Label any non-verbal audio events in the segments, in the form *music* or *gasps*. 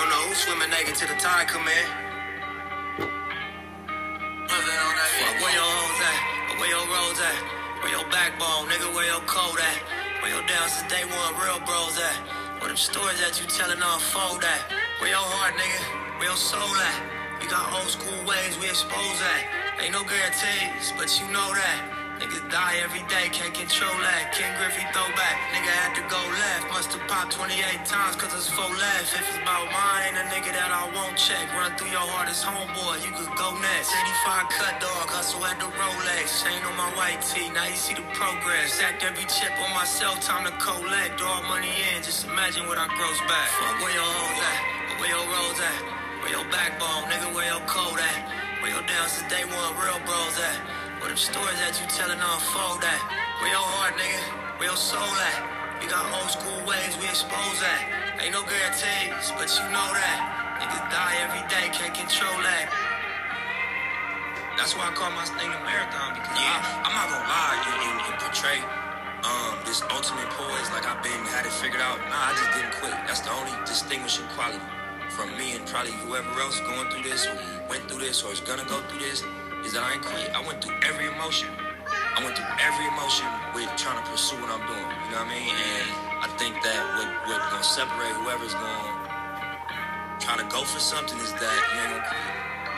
don't know who's swimming naked till the tide come in. Where your hoes at, where your roads at, where your backbone, nigga, where your code at, where your down since day one real bros at, where them stories that you telling unfold at, where your heart, nigga, where your soul at. We got old school ways we expose that. Ain't no guarantees, but you know that. Niggas die every day, can't control that. Ken Griffey throwback, nigga had to go left. Must have popped 28 times, cause it's full left. If it's about mine, a nigga that I won't check. Run through your hardest homeboy, you could go next. 85 cut dog, hustle at the Rolex. Chain on my white tee, now you see the progress. Stacked every chip on myself, time to collect. Dog money in, just imagine what I gross back. Fuck where your hoes at, where your rolls at. Where your backbone, nigga, where your code at? Where your down since day one, real bros at? Where them stories that you telling unfold at? Where your heart, nigga? Where your soul at? We got old school ways we expose that. Ain't no guarantees, but you know that. Niggas die every day, can't control that. That's why I call my thing a marathon because Yeah, I, I'm not gonna lie, and, you, you portray um, this ultimate poise like I've been had it figured out. Nah, I just didn't quit. That's the only distinguishing quality from me and probably whoever else going through this, or went through this, or is gonna go through this, is that I ain't quit. I went through every emotion. I went through every emotion with trying to pursue what I'm doing. You know what I mean? And I think that what what gonna separate whoever's gonna try to go for something is that you ain't gonna quit.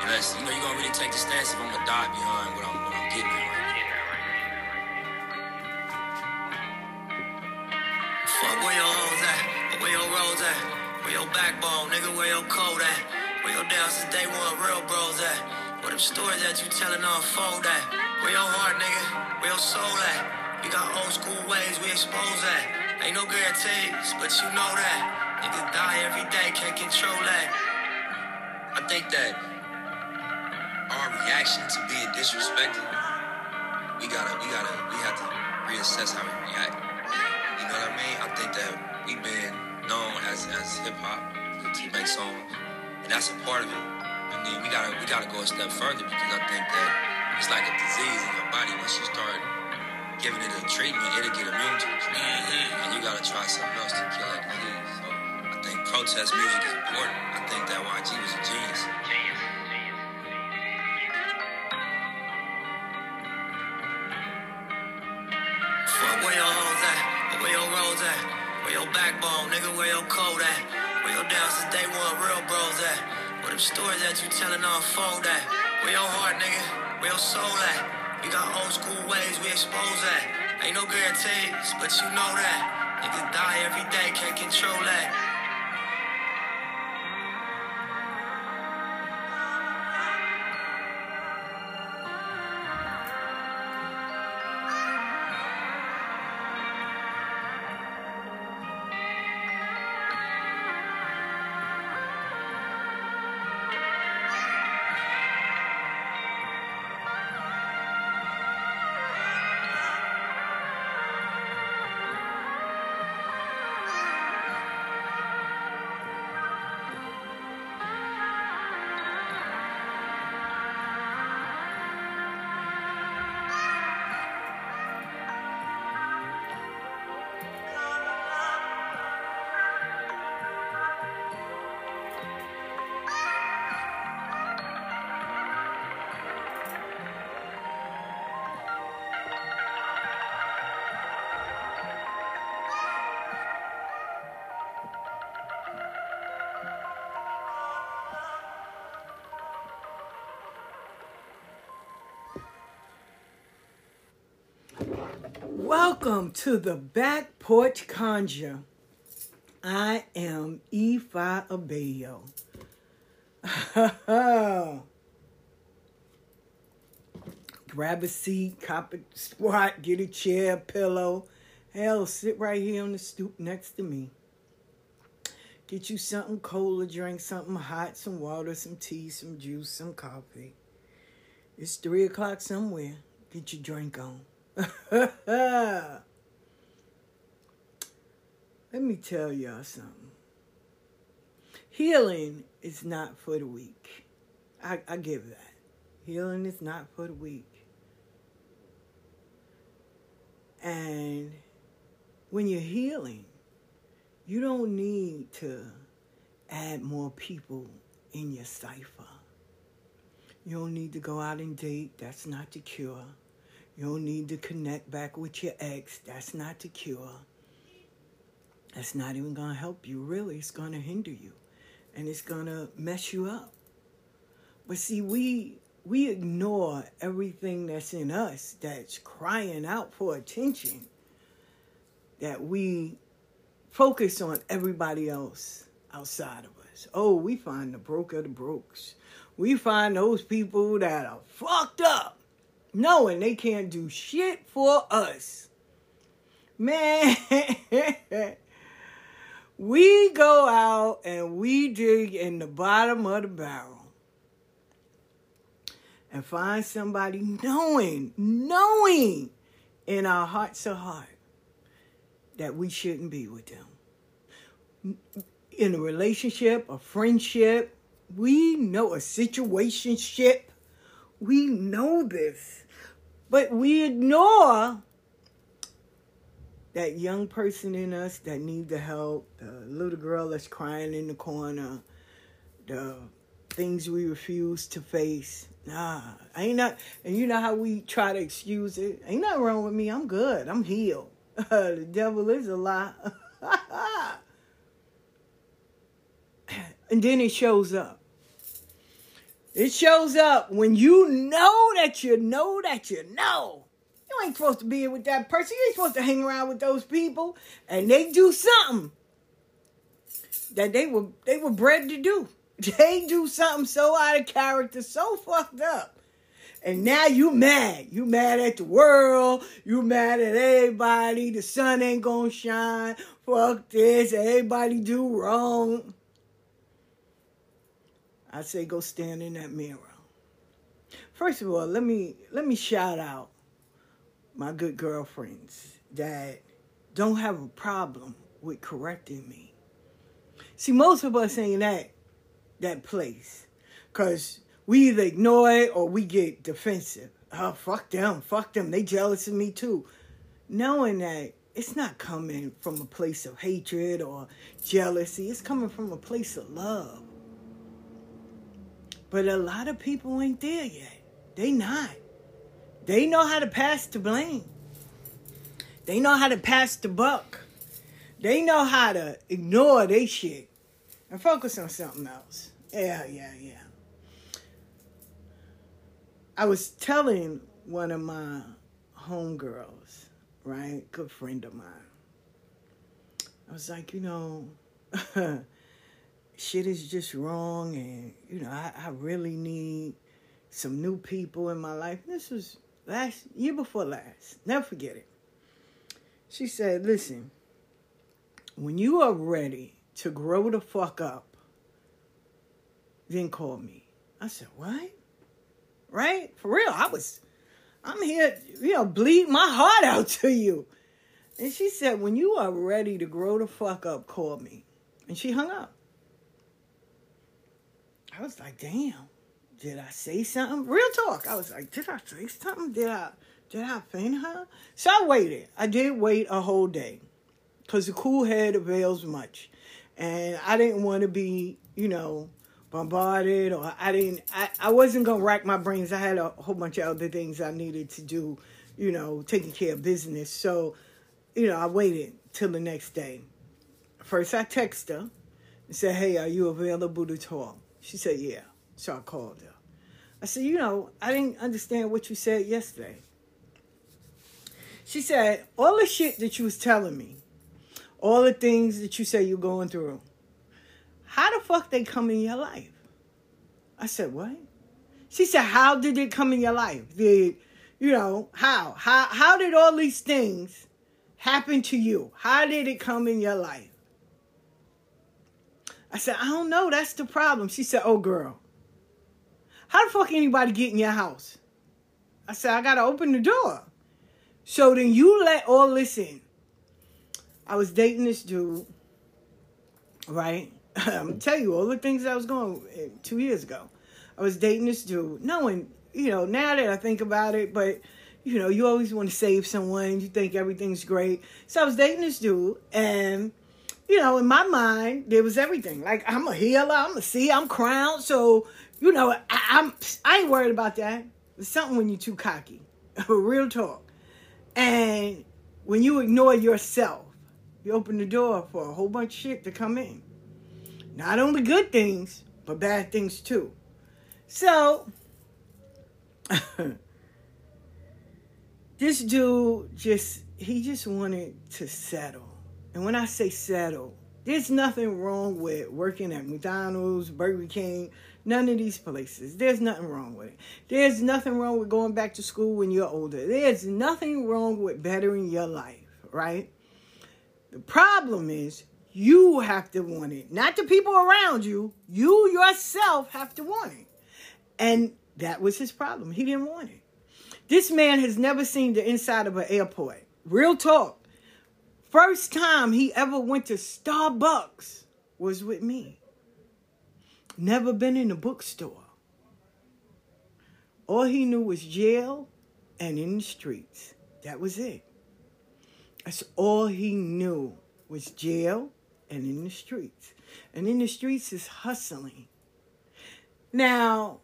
Unless you know you're gonna really take the stance if I'm gonna die behind what I'm what I'm getting at Fuck where your hoes at, where your roads at, where your backbone, nigga, where your code at, where your down since day one, real bros at, where them stories that you telling unfold at, where your heart, nigga, where your soul at. We got old school ways we expose that. Ain't no guarantees, but you know that. Niggas die every day, can't control that. I think that our reaction to being disrespected, we gotta, we gotta, we have to reassess how we react. You know what I mean? I think that we've been known as as hip hop to make songs, and that's a part of it. And then we gotta, we gotta go a step further because I think that it's like a disease in your body. Once you start giving it a treatment, it'll get immune to the treatment, mm-hmm. and you gotta try something else to kill that disease. So I think protest music is important. I think that YG was a genius. Fuck where your hoes at, where your roads at, where your backbone, nigga, where your code at, where your down since day one, real bros at, them stories that you telling unfold that. where your heart, nigga, where your soul at. We got old school ways we expose that. Ain't no guarantees, but you know that. Niggas die every day, can't control that. Welcome to the Back Porch Conjure. I am Ifa Abeyo. *laughs* Grab a seat, cop a squat, get a chair, pillow. Hell, sit right here on the stoop next to me. Get you something cold to drink, something hot, some water, some tea, some juice, some coffee. It's three o'clock somewhere. Get your drink on. *laughs* Let me tell y'all something. Healing is not for the weak. I, I give that. Healing is not for the weak. And when you're healing, you don't need to add more people in your cipher. You don't need to go out and date. That's not the cure. You don't need to connect back with your ex. That's not the cure. That's not even going to help you. Really, it's going to hinder you. And it's going to mess you up. But see, we we ignore everything that's in us that's crying out for attention. That we focus on everybody else outside of us. Oh, we find the broke of the brokes. We find those people that are fucked up, knowing they can't do shit for us. Man, *laughs* we go out and we dig in the bottom of the barrel and find somebody knowing, knowing in our hearts of heart that we shouldn't be with them. In a relationship, a friendship, we know a situationship. We know this. But we ignore that young person in us that need the help, the little girl that's crying in the corner, the things we refuse to face. Nah, ain't not. And you know how we try to excuse it. Ain't nothing wrong with me. I'm good. I'm healed. *laughs* the devil is a lie. *laughs* and then it shows up. It shows up when you know that you know that you know. You ain't supposed to be with that person. You ain't supposed to hang around with those people. And they do something that they were they were bred to do. *laughs* They do something so out of character, so fucked up. And now you mad. You mad at the world. You mad at everybody. The sun ain't gonna shine. Fuck this. Everybody do wrong. I say go stand in that mirror. First of all, let me let me shout out my good girlfriends that don't have a problem with correcting me. See, most of us ain't that that place. Cause we either ignore it or we get defensive. Oh, fuck them, fuck them. They jealous of me too. Knowing that it's not coming from a place of hatred or jealousy. It's coming from a place of love. But a lot of people ain't there yet. They not. They know how to pass the blame. They know how to pass the buck. They know how to ignore they shit and focus on something else. Yeah, yeah, yeah. I was telling one of my homegirls, right, good friend of mine. I was like, you know, *laughs* shit is just wrong, and you know, I, I really need some new people in my life. This was last year before last. Never forget it. She said, listen, when you are ready to grow the fuck up, then call me. I said, what? Right? For real, I was, I'm here, you know, bleed my heart *laughs* out to you. And she said, when you are ready to grow the fuck up, call me. And she hung up. I was like, damn, did I say something? Real talk. I was like, did I say something? Did I did I offend her? So I waited. I did wait a whole day. Cause the cool head avails much. And I didn't want to be, you know, bombarded or I didn't I, I wasn't gonna rack my brains. I had a whole bunch of other things I needed to do, you know, taking care of business. So, you know, I waited till the next day. First I text her and said, Hey, are you available to talk? She said, Yeah. So I called her. I said, you know, I didn't understand what you said yesterday. She said, all the shit that you was telling me, all the things that you say you're going through, how the fuck they come in your life? I said, what? She said, how did it come in your life? Did, you know, how? How, how did all these things happen to you? How did it come in your life? I said, I don't know. That's the problem. She said, oh, girl, how the fuck anybody get in your house? I said, I got to open the door. So then you let all this in. I was dating this dude, right? *laughs* I'm gonna tell you all the things I was going eh, two years ago. I was dating this dude, knowing, you know, now that I think about it, but you know, you always want to save someone, you think everything's great. So I was dating this dude, and you know, in my mind, there was everything. Like I'm a healer, I'm a see, I'm crowned. So, you know, I, I'm I ain't worried about that. It's something when you're too cocky. *laughs* Real talk. And when you ignore yourself, you open the door for a whole bunch of shit to come in. Not only good things, but bad things too. So *laughs* this dude just he just wanted to settle. And when I say settle, there's nothing wrong with working at McDonald's, Burger King, none of these places. There's nothing wrong with it. There's nothing wrong with going back to school when you're older. There's nothing wrong with bettering your life, right? The problem is you have to want it, not the people around you. You yourself have to want it. And that was his problem. He didn't want it. This man has never seen the inside of an airport. Real talk. First time he ever went to Starbucks was with me. Never been in a bookstore. All he knew was jail and in the streets. That was it. That's all he knew was jail and in the streets. And in the streets is hustling. Now,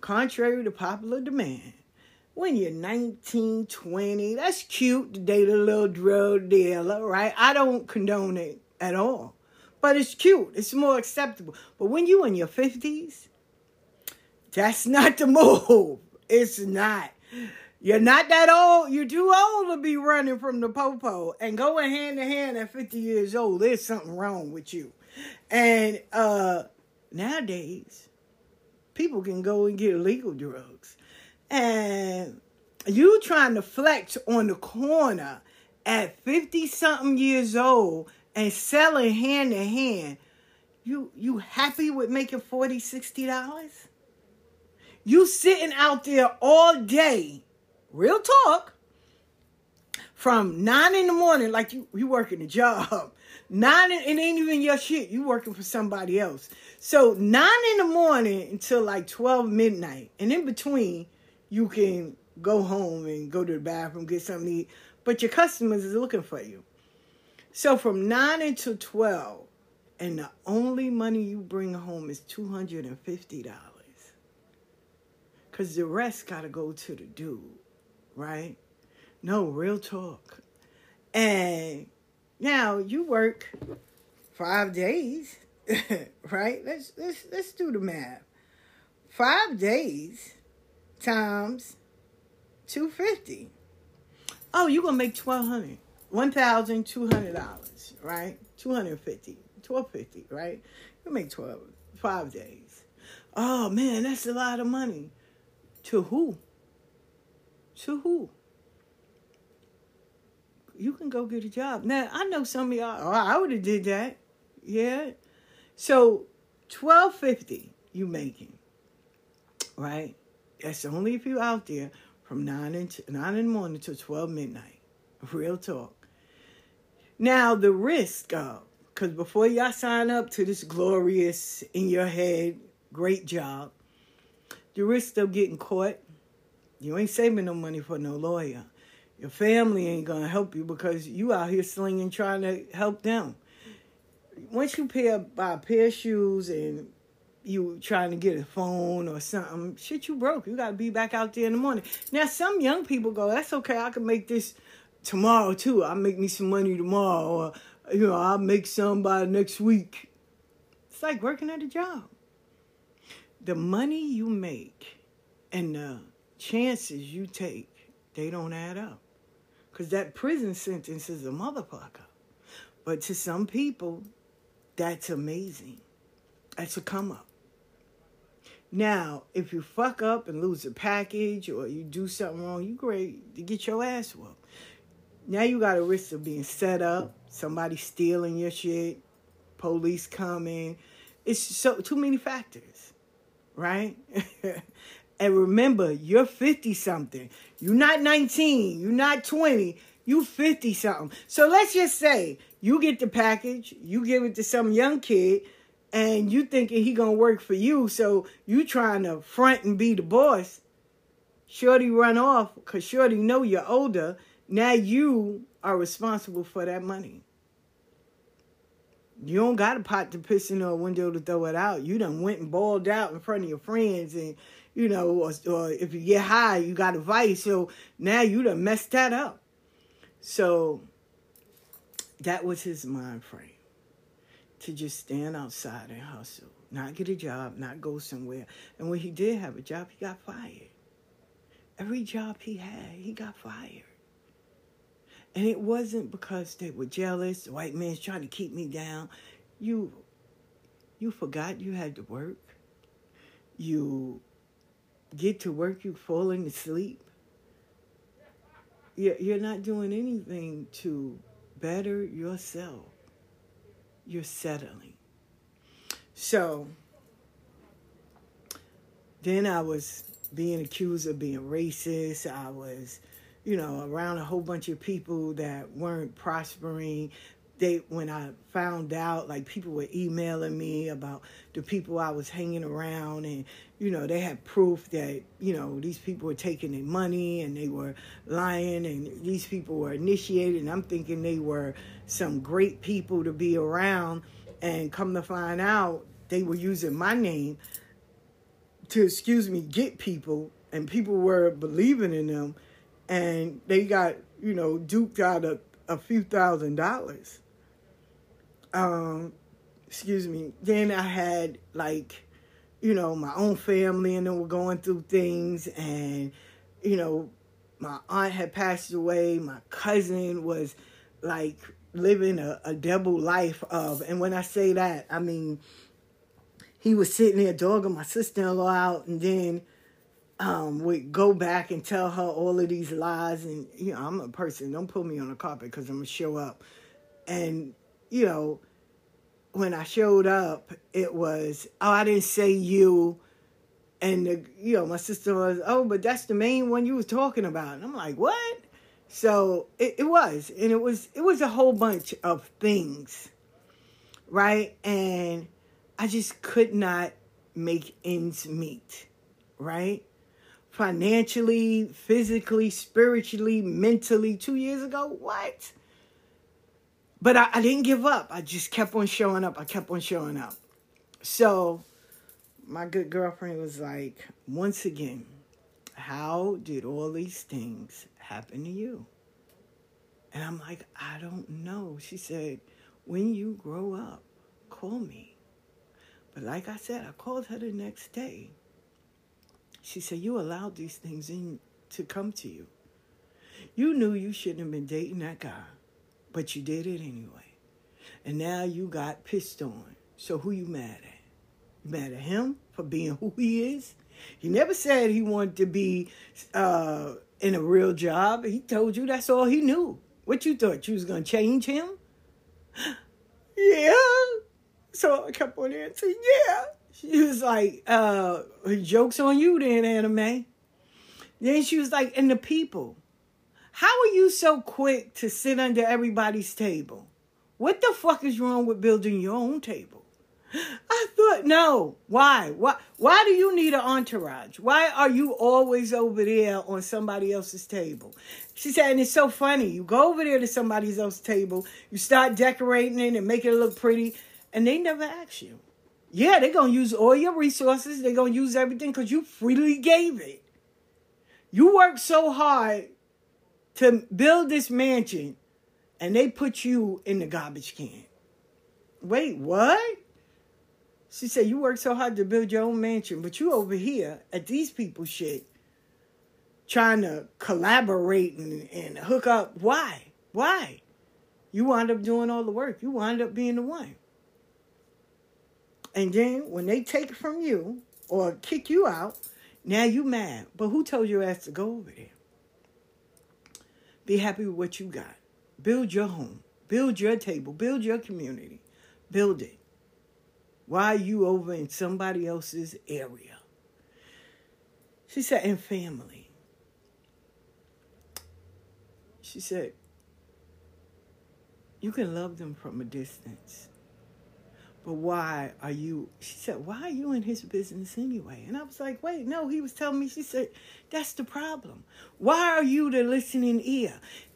contrary to popular demand, when you're 19, 20, that's cute to date a little drug dealer, right? I don't condone it at all. But it's cute. It's more acceptable. But when you're in your 50s, that's not the move. It's not. You're not that old. You're too old to be running from the popo and going hand in hand at 50 years old. There's something wrong with you. And uh nowadays, people can go and get illegal drugs. And you trying to flex on the corner at 50 something years old and selling hand to hand, you you happy with making 40 60 dollars? You sitting out there all day, real talk, from nine in the morning, like you you working a job. Nine it ain't even your shit. You working for somebody else. So nine in the morning until like 12 midnight. And in between, you can go home and go to the bathroom, get something to eat. But your customers is looking for you. So from 9 until 12, and the only money you bring home is $250. Because the rest got to go to the dude, right? No, real talk. And now you work five days, *laughs* right? Let's let's let's do the math. Five days times two fifty. Oh, you're make. One thousand two hundred dollars, right? Two hundred fifty. Twelve fifty, right? You make twelve five days. Oh man, that's a lot of money. To who? To who? You can go get a job. Now I know some of y'all. Oh, I would have did that. Yeah. So twelve fifty you making, right? That's only if you out there from nine in nine in the morning to twelve midnight. Real talk. Now the risk of because before y'all sign up to this glorious in your head great job, the risk of getting caught, you ain't saving no money for no lawyer. Your family ain't gonna help you because you out here slinging trying to help them. Once you pay buy a pair of shoes and you trying to get a phone or something, shit, you broke. You gotta be back out there in the morning. Now, some young people go, "That's okay. I can make this tomorrow too. I'll make me some money tomorrow, or you know, I'll make some by next week." It's like working at a job. The money you make and the chances you take, they don't add up. Cause that prison sentence is a motherfucker. But to some people, that's amazing. That's a come up. Now, if you fuck up and lose a package or you do something wrong, you great to get your ass whooped. Now you got a risk of being set up, somebody stealing your shit, police coming. It's so too many factors, right? *laughs* and remember, you're 50 something. You're not 19, you're not 20, You're 50 something. So let's just say you get the package, you give it to some young kid and you thinking he gonna work for you, so you trying to front and be the boss. Shorty run off because Shorty know you're older. Now you are responsible for that money. You don't got a pot to piss in or a window to throw it out. You done went and balled out in front of your friends and, you know, or, or if you get high, you got a vice. So now you done messed that up. So that was his mind frame to just stand outside and hustle, not get a job, not go somewhere. And when he did have a job, he got fired. Every job he had, he got fired. And it wasn't because they were jealous, the white man's trying to keep me down. You you forgot you had to work. You get to work, you falling asleep. You're not doing anything to better yourself. You're settling. So then I was being accused of being racist. I was, you know, around a whole bunch of people that weren't prospering. They when I found out, like people were emailing me about the people I was hanging around, and you know they had proof that you know these people were taking their money and they were lying, and these people were initiated. And I'm thinking they were some great people to be around, and come to find out they were using my name to excuse me get people. And people were believing in them. And they got you know duped out of a few thousand dollars um excuse me then i had like you know my own family and then we're going through things and you know my aunt had passed away my cousin was like living a, a double life of and when i say that i mean he was sitting there dogging my sister-in-law out and then um, would go back and tell her all of these lies and you know i'm a person don't put me on the carpet because i'm gonna show up. And you know when i showed up it was oh i didn't say you and the, you know my sister was oh but that's the main one you was talking about and i'm like what so it, it was and it was it was a whole bunch of things right and I just could not make ends meet, right? Financially, physically, spiritually, mentally, two years ago, what? But I, I didn't give up. I just kept on showing up. I kept on showing up. So my good girlfriend was like, once again, how did all these things happen to you? And I'm like, I don't know. She said, when you grow up, call me. But like I said, I called her the next day. She said, You allowed these things in to come to you. You knew you shouldn't have been dating that guy, but you did it anyway. And now you got pissed on. So who you mad at? You mad at him for being who he is? He never said he wanted to be uh, in a real job. He told you that's all he knew. What you thought? You was gonna change him? *gasps* yeah, so I kept on answering, yeah. She was like, uh, joke's on you then, anime. Then she was like, and the people. How are you so quick to sit under everybody's table? What the fuck is wrong with building your own table? *gasps* I thought, no. Why? Why? Why do you need an entourage? Why are you always over there on somebody else's table? She said, and it's so funny. You go over there to somebody else's table, you start decorating it and making it look pretty, and they never ask you. Yeah, they're to use all your resources. They're to use everything because you freely gave it. You worked so hard to build this mansion and they put you in the garbage can. Wait, what? She said, You worked so hard to build your own mansion, but you over here at these people's shit trying to collaborate and, and hook up. Why? Why? You wind up doing all the work. You wind up being the one. And then when they take from you or kick you out, now you mad. But who told your ass to go over there? Be happy with what you got. Build your home. Build your table. Build your community. Build it. Why are you over in somebody else's area? She said, and family. She said, you can love them from a distance. Why are you? She said, Why are you in his business anyway? And I was like, Wait, no, he was telling me, she said, That's the problem. Why are you the listening ear?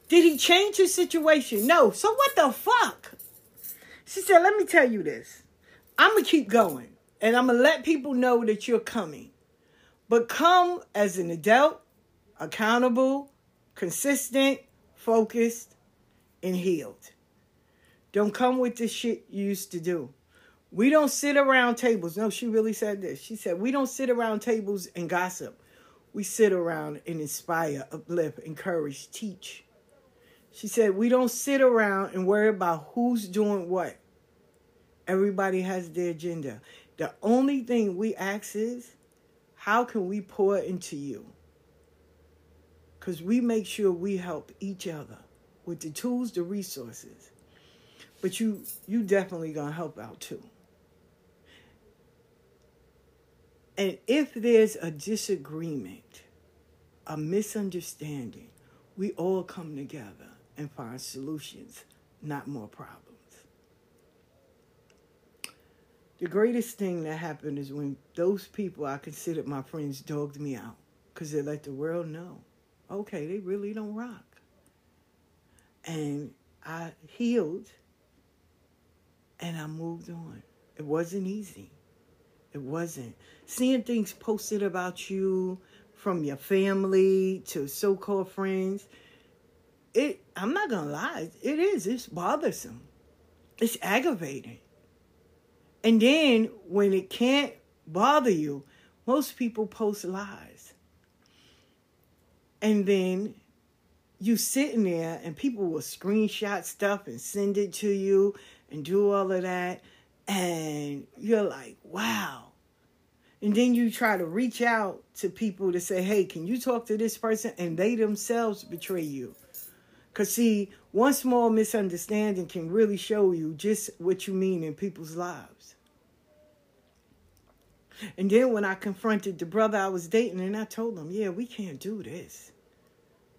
Did he change his situation? No. So what the fuck? She said, Let me tell you this. I'm going to keep going and I'm going to let people know that you're coming. But come as an adult, accountable, consistent, focused, and healed. Don't come with the shit you used to do. We don't sit around tables. No, she really said this. She said, We don't sit around tables and gossip. We sit around and inspire, uplift, encourage, teach. She said, We don't sit around and worry about who's doing what. Everybody has their agenda. The only thing we ask is, How can we pour into you? Because we make sure we help each other with the tools, the resources. But you you definitely gonna help out too. And if there's a disagreement, a misunderstanding, we all come together and find solutions, not more problems. The greatest thing that happened is when those people I considered my friends dogged me out because they let the world know, okay, they really don't rock. And I healed and I moved on. It wasn't easy. It wasn't. Seeing things posted about you from your family to so-called friends, it I'm not gonna lie, it is. It's bothersome. It's aggravating. And then when it can't bother you, most people post lies. And then you sitting there and people will screenshot stuff and send it to you and do all of that and you're like, wow. And then you try to reach out to people to say, hey, can you talk to this person? And they themselves betray you. Because, see, one small misunderstanding can really show you just what you mean in people's lives. And then when I confronted the brother I was dating, and I told him, yeah, we can't do this.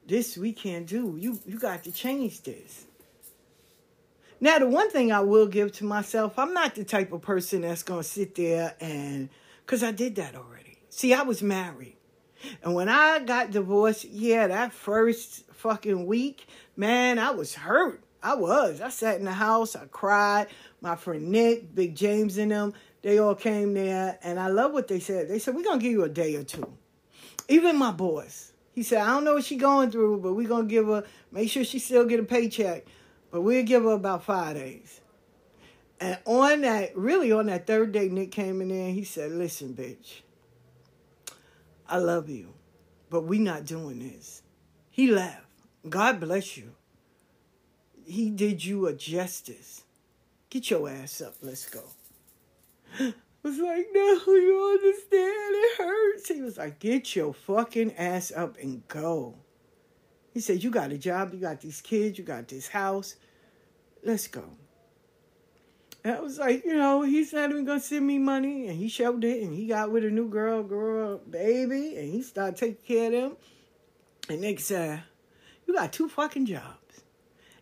This we can't do. You, you got to change this. Now, the one thing I will give to myself, I'm not the type of person that's going to sit there and, because I did that already. See, I was married. And when I got divorced, yeah, that first fucking week, man, I was hurt. I was. I sat in the house, I cried. My friend Nick, Big James, and them, they all came there. And I love what they said. They said, we're going to give you a day or two. Even my boss. He said, I don't know what she's going through, but we're going to give her, make sure she still get a paycheck. But we'll give her about five days. And on that, really on that third day, Nick came in there and he said, Listen, bitch, I love you, but we not doing this. He left. God bless you. He did you a justice. Get your ass up. Let's go. I *gasps* was like, no, you understand. It hurts. He was like, get your fucking ass up and go. He said, You got a job, you got these kids, you got this house. Let's go. And I was like, you know, he's not even gonna send me money. And he showed it and he got with a new girl, girl, baby, and he started taking care of them. And Nick said, You got two fucking jobs.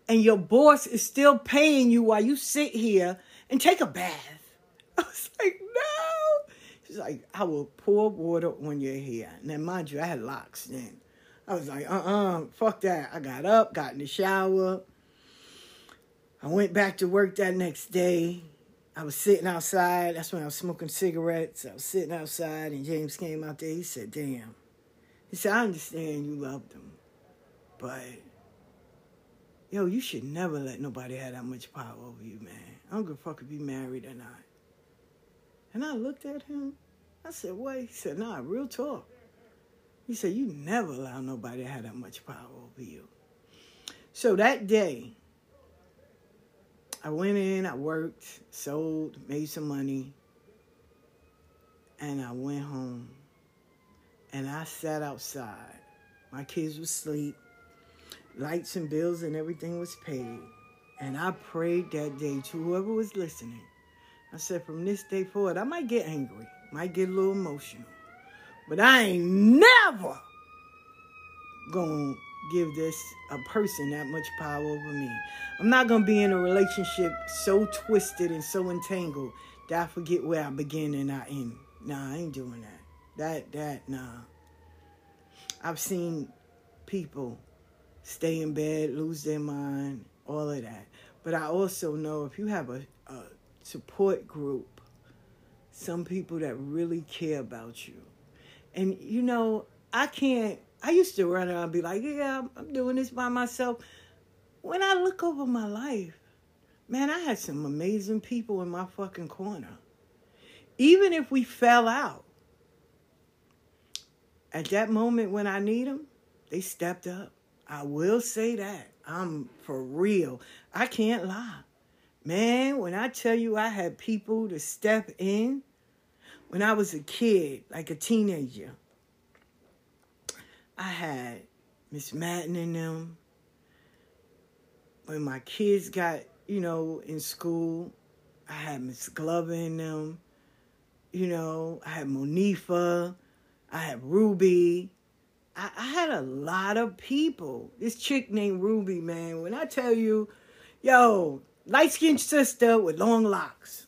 And your boss is still paying you while you sit here and take a bath. *laughs* I was like, no. She's like, I will pour water on your hair. Now, mind you, I had locks then. I was like, uh-uh, fuck that. I got up, got in the shower. I went back to work that next day. I was sitting outside. That's when I was smoking cigarettes. I was sitting outside, and James came out there. He said, damn. He said, I understand you loved him, but, yo, you should never let nobody have that much power over you, man. I don't give a fuck if you married or not. And I looked at him. I said, what? He said, nah, real talk. He said, You never allow nobody to have that much power over you. So that day, I went in, I worked, sold, made some money, and I went home. And I sat outside. My kids were asleep, lights and bills and everything was paid. And I prayed that day to whoever was listening. I said, from this day forward, I might get angry, might get a little emotional. But I ain't never gonna give this a person that much power over me. I'm not gonna be in a relationship so twisted and so entangled that I forget where I begin and I end. Nah, I ain't doing that. That that nah. I've seen people stay in bed, lose their mind, all of that. But I also know if you have a, a support group, some people that really care about you. And you know, I can't, I used to run around and be like, yeah, I'm, doing this by myself. When I look over my life, man, I had some amazing people in my fucking corner. Even if we fell out, at that moment when I need them, they stepped up. I will say that. I'm for real. I can't lie. Man, when I tell you I had people to step in when I was a kid, like a teenager, I had Miss Madden and them. When my kids got, you know, in school, I had Miss Glover and them. You know, I had Monifa. I had Ruby. I, I had a lot of people. This chick named Ruby, man, when I tell you, yo, light skinned sister with long locks.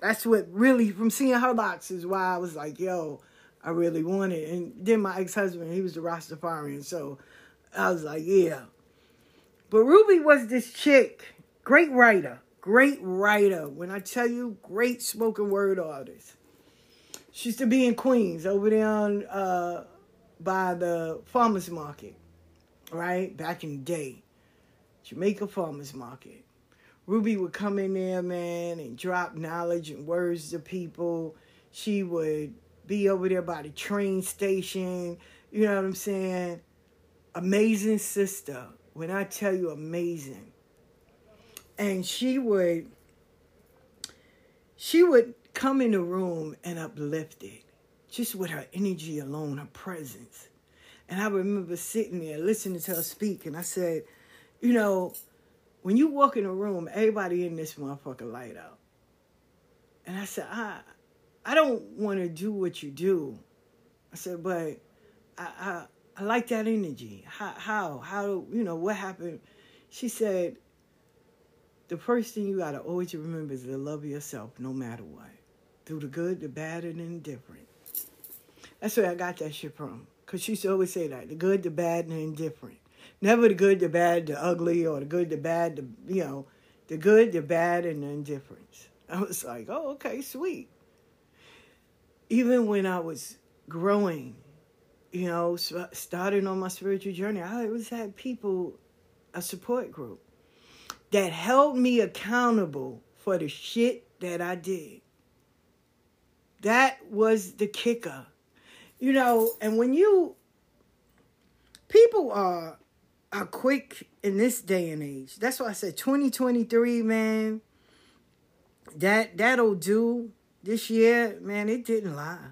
That's what really, from seeing her locks, is why I was like, yo, I really want it. And then my ex husband, he was the Rastafarian. So I was like, yeah. But Ruby was this chick, great writer, great writer. When I tell you, great spoken word artist. She used to be in Queens over there on uh, by the farmers market, right? Back in the day, Jamaica farmers market. Ruby would come in there, man, and drop knowledge and words to people. She would be over there by the train station. You know what I'm saying? Amazing sister. When I tell you amazing. And she would she would come in the room and uplift it just with her energy alone, her presence. And I remember sitting there listening to her speak, and I said, you know, when you walk in a room, everybody in this motherfucker light up. And I said, I I don't want to do what you do. I said, but I, I I like that energy. How how how you know what happened? She said, the first thing you gotta always remember is to love yourself no matter what. Through the good, the bad, and the indifferent. That's where I got that shit from. Cause she used to always say that. The good, the bad, and the indifferent. Never the good, the bad, the ugly, or the good, the bad, the you know, the good, the bad, and the indifference. *laughs* I was like, oh, okay, sweet. Even when I was growing, you know, starting on my spiritual journey, I always had people, a support group, that held me accountable for the shit that I did. That was the kicker. You know, and when you people are are quick in this day and age. That's why I said 2023, man. That that'll do this year, man, it didn't lie.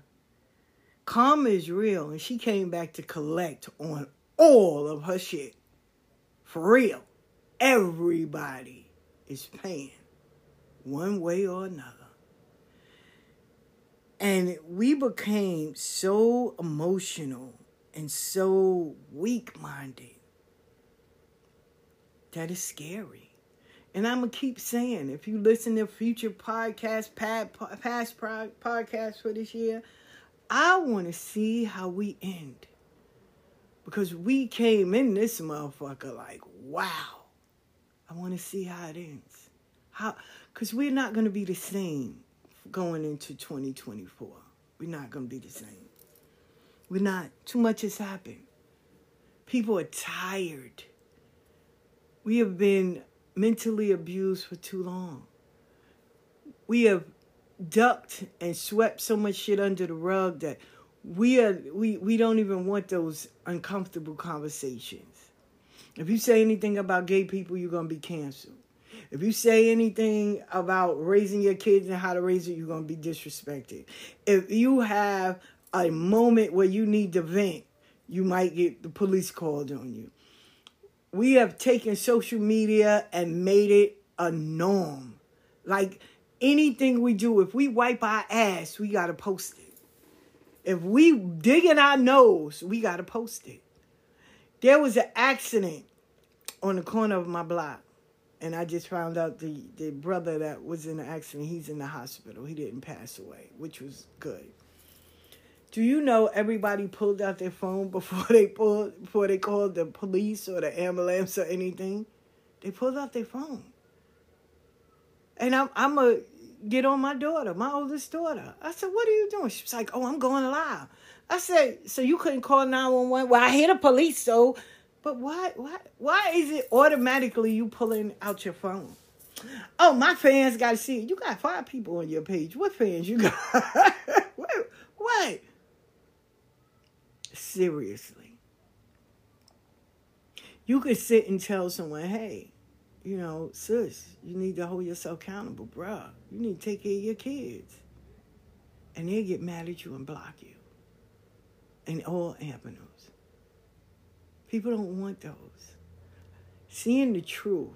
Karma is real, and she came back to collect on all of her shit. For real. Everybody is paying one way or another. And we became so emotional and so weak minded that is scary. And I'm going to keep saying, if you listen to future podcasts, past podcasts for this year, I want to see how we end. Because we came in this motherfucker like, wow. I want to see how it ends. How? Because we're not going to be the same going into 2024. We're not going to be the same. We're not. Too much has happened. People are tired. We have been mentally abused for too long. We have ducked and swept so much shit under the rug that we are we, we don't even want those uncomfortable conversations. If you say anything about gay people, you're gonna be canceled. If you say anything about raising your kids and how to raise it, you're to be disrespected. If you have a moment where you need to vent, you might get the police called on you. We have taken social media and made it a norm. Like anything we do, if we wipe our ass, we got to post it. If we dig in our nose, we got to post it. There was an accident on the corner of my block and I just found out the, the brother that was in the accident, he's in the hospital. He didn't pass away, which was good. Do you know everybody pulled out their phone before they pulled before they called the police or the ambulance or anything? They pulled out their phone. And I'm I'm a get on my daughter, my oldest daughter. I said, "What are you doing?" She's like, "Oh, I'm going live." I said, "So you couldn't call 911?" Well, I hear the police, so but why why why is it automatically you pulling out your phone? Oh, my fans got to see it. You got five people on your page. What fans you got? *laughs* what? what? Seriously. You could sit and tell someone, hey, you know, sis, you need to hold yourself accountable, bruh. You need to take care of your kids. And they'll get mad at you and block you. In all avenues. People don't want those. Seeing the truth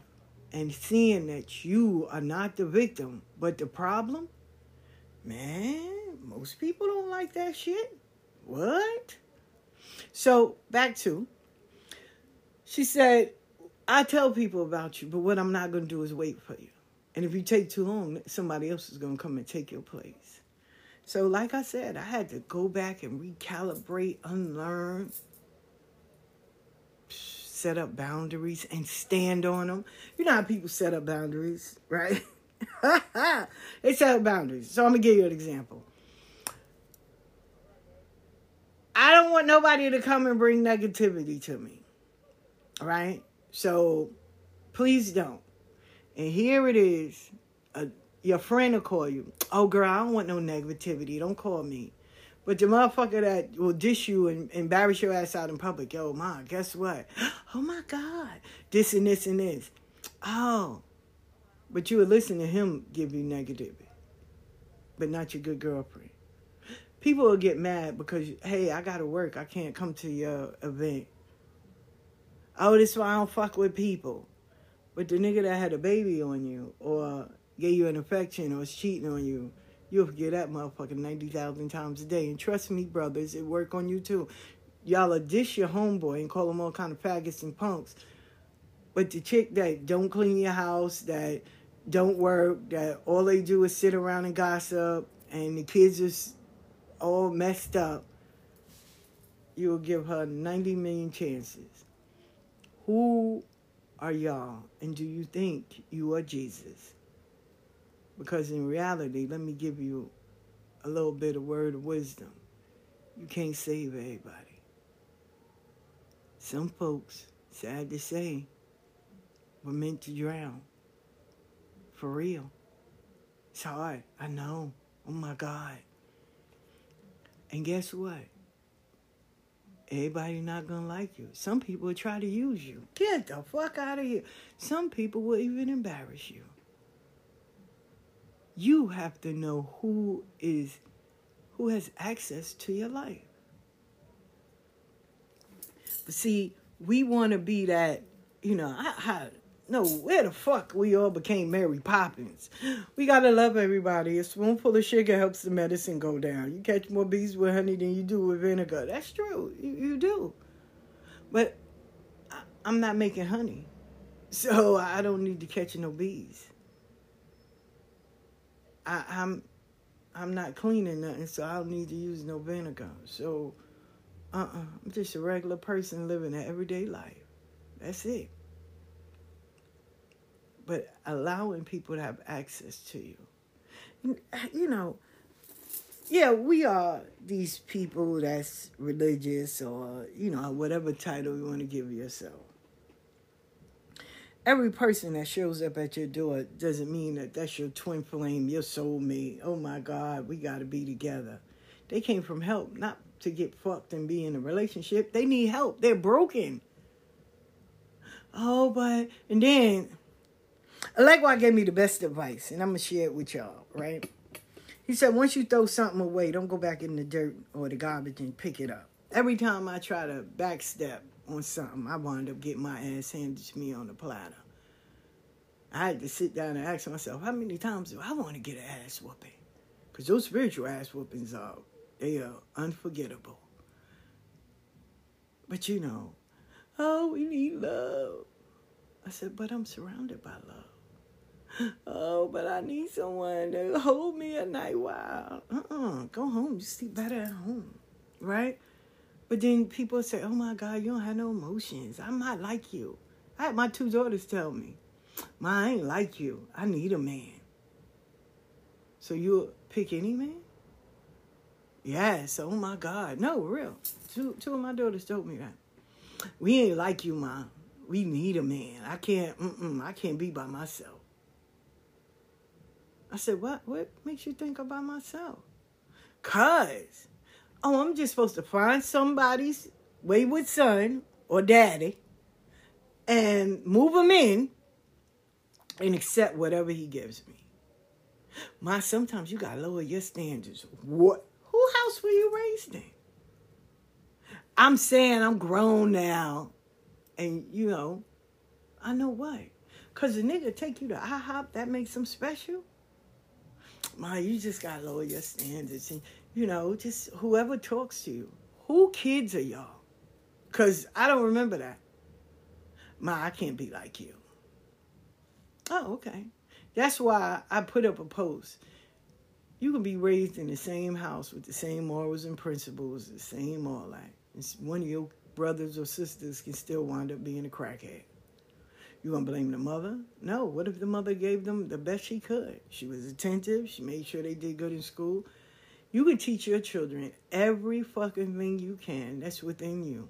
and seeing that you are not the victim, but the problem, man, most people don't like that shit. What? So, back to, she said, I tell people about you, but what I'm not going to do is wait for you. And if you take too long, somebody else is going to come and take your place. So, like I said, I had to go back and recalibrate, unlearn, set up boundaries and stand on them. You know how people set up boundaries, right? *laughs* they set up boundaries. So I'm gonna give you an example. I don't want nobody to come and bring negativity to me. Right? So please don't. And here it is. Your friend will call you. Oh, girl, I don't want no negativity. Don't call me. But the motherfucker that will dish you and embarrass your ass out in public, yo, ma, guess what? *gasps* Oh my God, this and this and this. Oh, but you would listen to him give you negativity, but not your good girlfriend. People will get mad because, hey, I gotta work. I can't come to your event. Oh, this why I don't fuck with people. But the nigga that had a baby on you or gave you an infection or was cheating on you, You'll forget that motherfucker 90,000 times a day. And trust me, brothers, it work on you too. Y'all dish your homeboy and call them all kind of faggots and punks. But the chick that don't clean your house, that don't work, that all they do is sit around and gossip, and the kids is all messed up, you'll give her 90 million chances. Who are y'all? And do you think you are Jesus? Because in reality, let me give you a little bit of word of wisdom. You can't save everybody. Some folks, sad to say, were meant to drown. For real. It's hard. I know. Oh my God. And guess what? Everybody not gonna like you. Some people will try to use you. Get the fuck out of here. Some people will even embarrass you. You have to know who is who has access to your life. But see, we want to be that, you know, I, no, where the fuck we all became Mary Poppins. We gotta love everybody. A spoonful of sugar helps the medicine go down. You catch more bees with honey than you do with vinegar. That's true. You, you do. But I, I'm not making honey. So I don't need to catch no bees. I, I'm I'm not cleaning nothing, so I don't need to use no vinegar. So, uh, uh-uh. I'm just a regular person living an everyday life. That's it. But allowing people to have access to you, you know, yeah, we are these people that's religious or you know whatever title you want to give yourself every person that shows up at your door doesn't mean that that's your twin flame, your soulmate. Oh my God, we got to be together. They came from help, not to get fucked and be in a relationship. They need help. They're broken. Oh, but, and then, Elegua gave me the best advice, and I'm going to share it with y'all, right? He said, once you throw something away, don't go back in the dirt or the garbage and pick it up. Every time I try to backstep, on something, I wind up getting my ass handed to me on the platter. I had to sit down and ask myself, how many times do I want to get an ass whooping? Because those spiritual ass whoopings are, they are unforgettable. But you know, oh, we need love. I said, but I'm surrounded by love. Oh, but I need someone to hold me at night while. Uh-uh, go home. You sleep better at home, right? But then people say, oh my God, you don't have no emotions. I'm not like you. I had my two daughters tell me, Ma, I ain't like you. I need a man. So you'll pick any man? Yes. Oh my God. No, real. Two two of my daughters told me that. We ain't like you, mom. We need a man. I can't. I can't be by myself. I said, what? What makes you think about myself? Cause, oh, I'm just supposed to find somebody's wayward son or daddy and move him in and accept whatever he gives me. My, sometimes you gotta lower your standards. What? Who house were you raised in? I'm saying I'm grown now, and you know, I know what. Cause the nigga take you to IHOP, that makes him special. My, you just gotta lower your standards, and you know, just whoever talks to you. Who kids are y'all? Cause I don't remember that. Ma, I can't be like you. Oh, okay. That's why I put up a post. You can be raised in the same house with the same morals and principles, the same all that. One of your brothers or sisters can still wind up being a crackhead. You gonna blame the mother? No. What if the mother gave them the best she could? She was attentive. She made sure they did good in school. You can teach your children every fucking thing you can that's within you.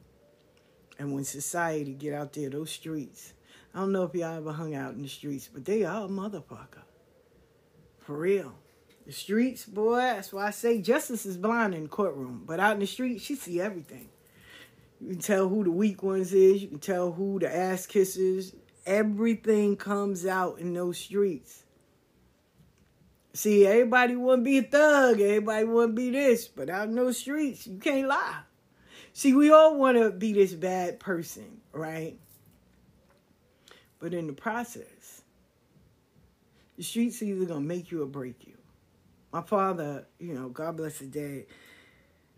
And when society get out there, those streets, I don't know if y'all ever hung out in the streets, but they are a motherfucker. For real. The streets, boy, that's why I say justice is blind in the courtroom. But out in the street, she see everything. You can tell who the weak ones is. You can tell who the ass kissers. Everything comes out in those streets. See, everybody to be a thug. Everybody to be this. But out in those streets, you can't lie. See, we all want to be this bad person, right? But in the process, the streets either gonna make you or break you. My father, you know, God bless his dad,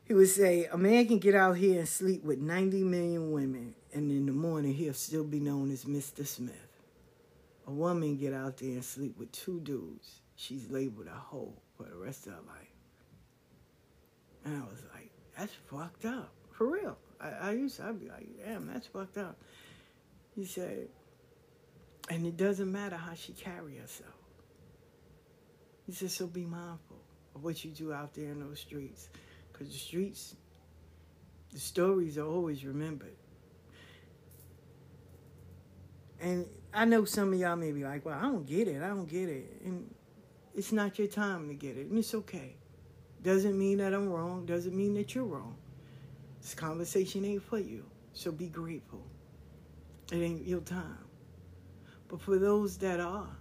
he would say, a man can get out here and sleep with 90 million women, and in the morning he'll still be known as Mr. Smith. A woman get out there and sleep with two dudes, she's labeled a hoe for the rest of her life. And I was like, that's fucked up. For real. I, I used to, I'd be like, damn, that's fucked up. He said, and it doesn't matter how she carry herself. He said, so be mindful of what you do out there in those streets. Because the streets, the stories are always remembered. And I know some of y'all may be like, well, I don't get it. I don't get it. And it's not your time to get it. And it's okay. Doesn't mean that I'm wrong. Doesn't mean that you're wrong. This conversation ain't for you. So be grateful. It ain't your time. But for those that are,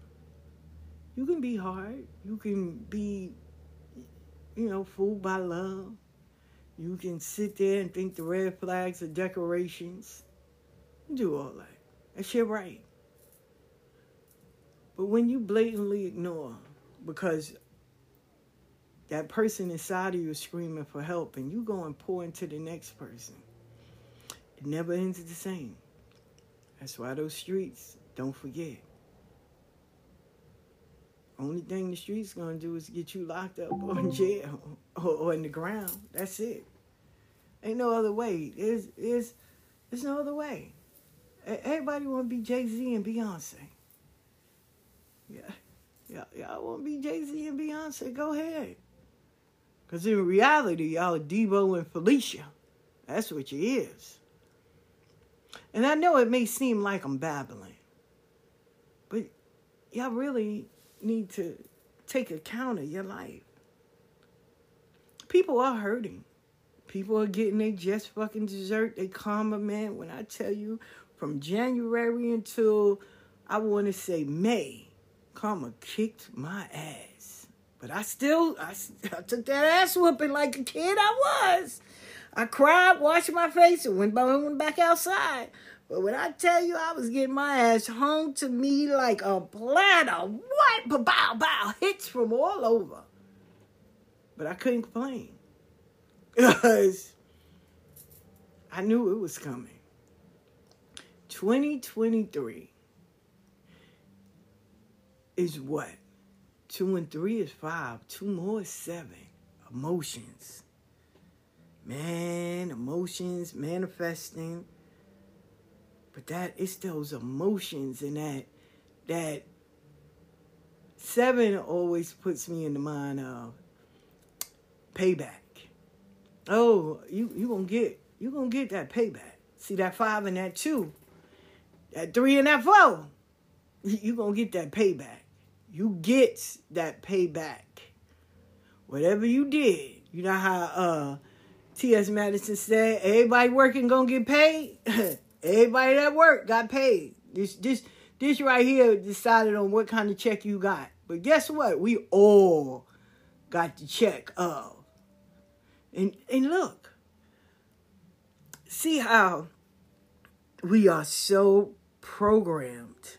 you can be hard. You can be, you know, fooled by love. You can sit there and think the red flags are decorations. Do all that. That's your right. But when you blatantly ignore because that person inside of you is screaming for help and you go and pour into the next person, it never ends the same. That's why those streets, don't forget. Only thing the streets gonna do is get you locked up or in jail or, or in the ground. That's it. Ain't no other way. There's, there's, there's no other way. Everybody want to be Jay Z and Beyonce. Yeah, yeah, y'all want to be Jay Z and Beyonce? Go ahead. Cause in reality, y'all Debo and Felicia. That's what you is. And I know it may seem like I'm babbling, but y'all really need to take account of your life. People are hurting. People are getting their just fucking dessert. They man. When I tell you, from January until I want to say May, karma kicked my ass. But I still, I, I took that ass whooping like a kid I was. I cried, washed my face, and went back outside. But when I tell you I was getting my ass hung to me like a platter, what? Bow, bow, hits from all over. But I couldn't complain. Because I knew it was coming. 2023 is what? Two and three is five. Two more is seven. Emotions. Man, emotions manifesting but that it's those emotions and that that Seven always puts me in the mind of payback. Oh, you you gonna get you gonna get that payback. See that five and that two, that three and that four. You gonna get that payback. You get that payback. Whatever you did, you know how uh T.S. Madison said, everybody working gonna get paid. *laughs* everybody that work got paid. This this this right here decided on what kind of check you got. But guess what? We all got the check of. And and look, see how we are so programmed.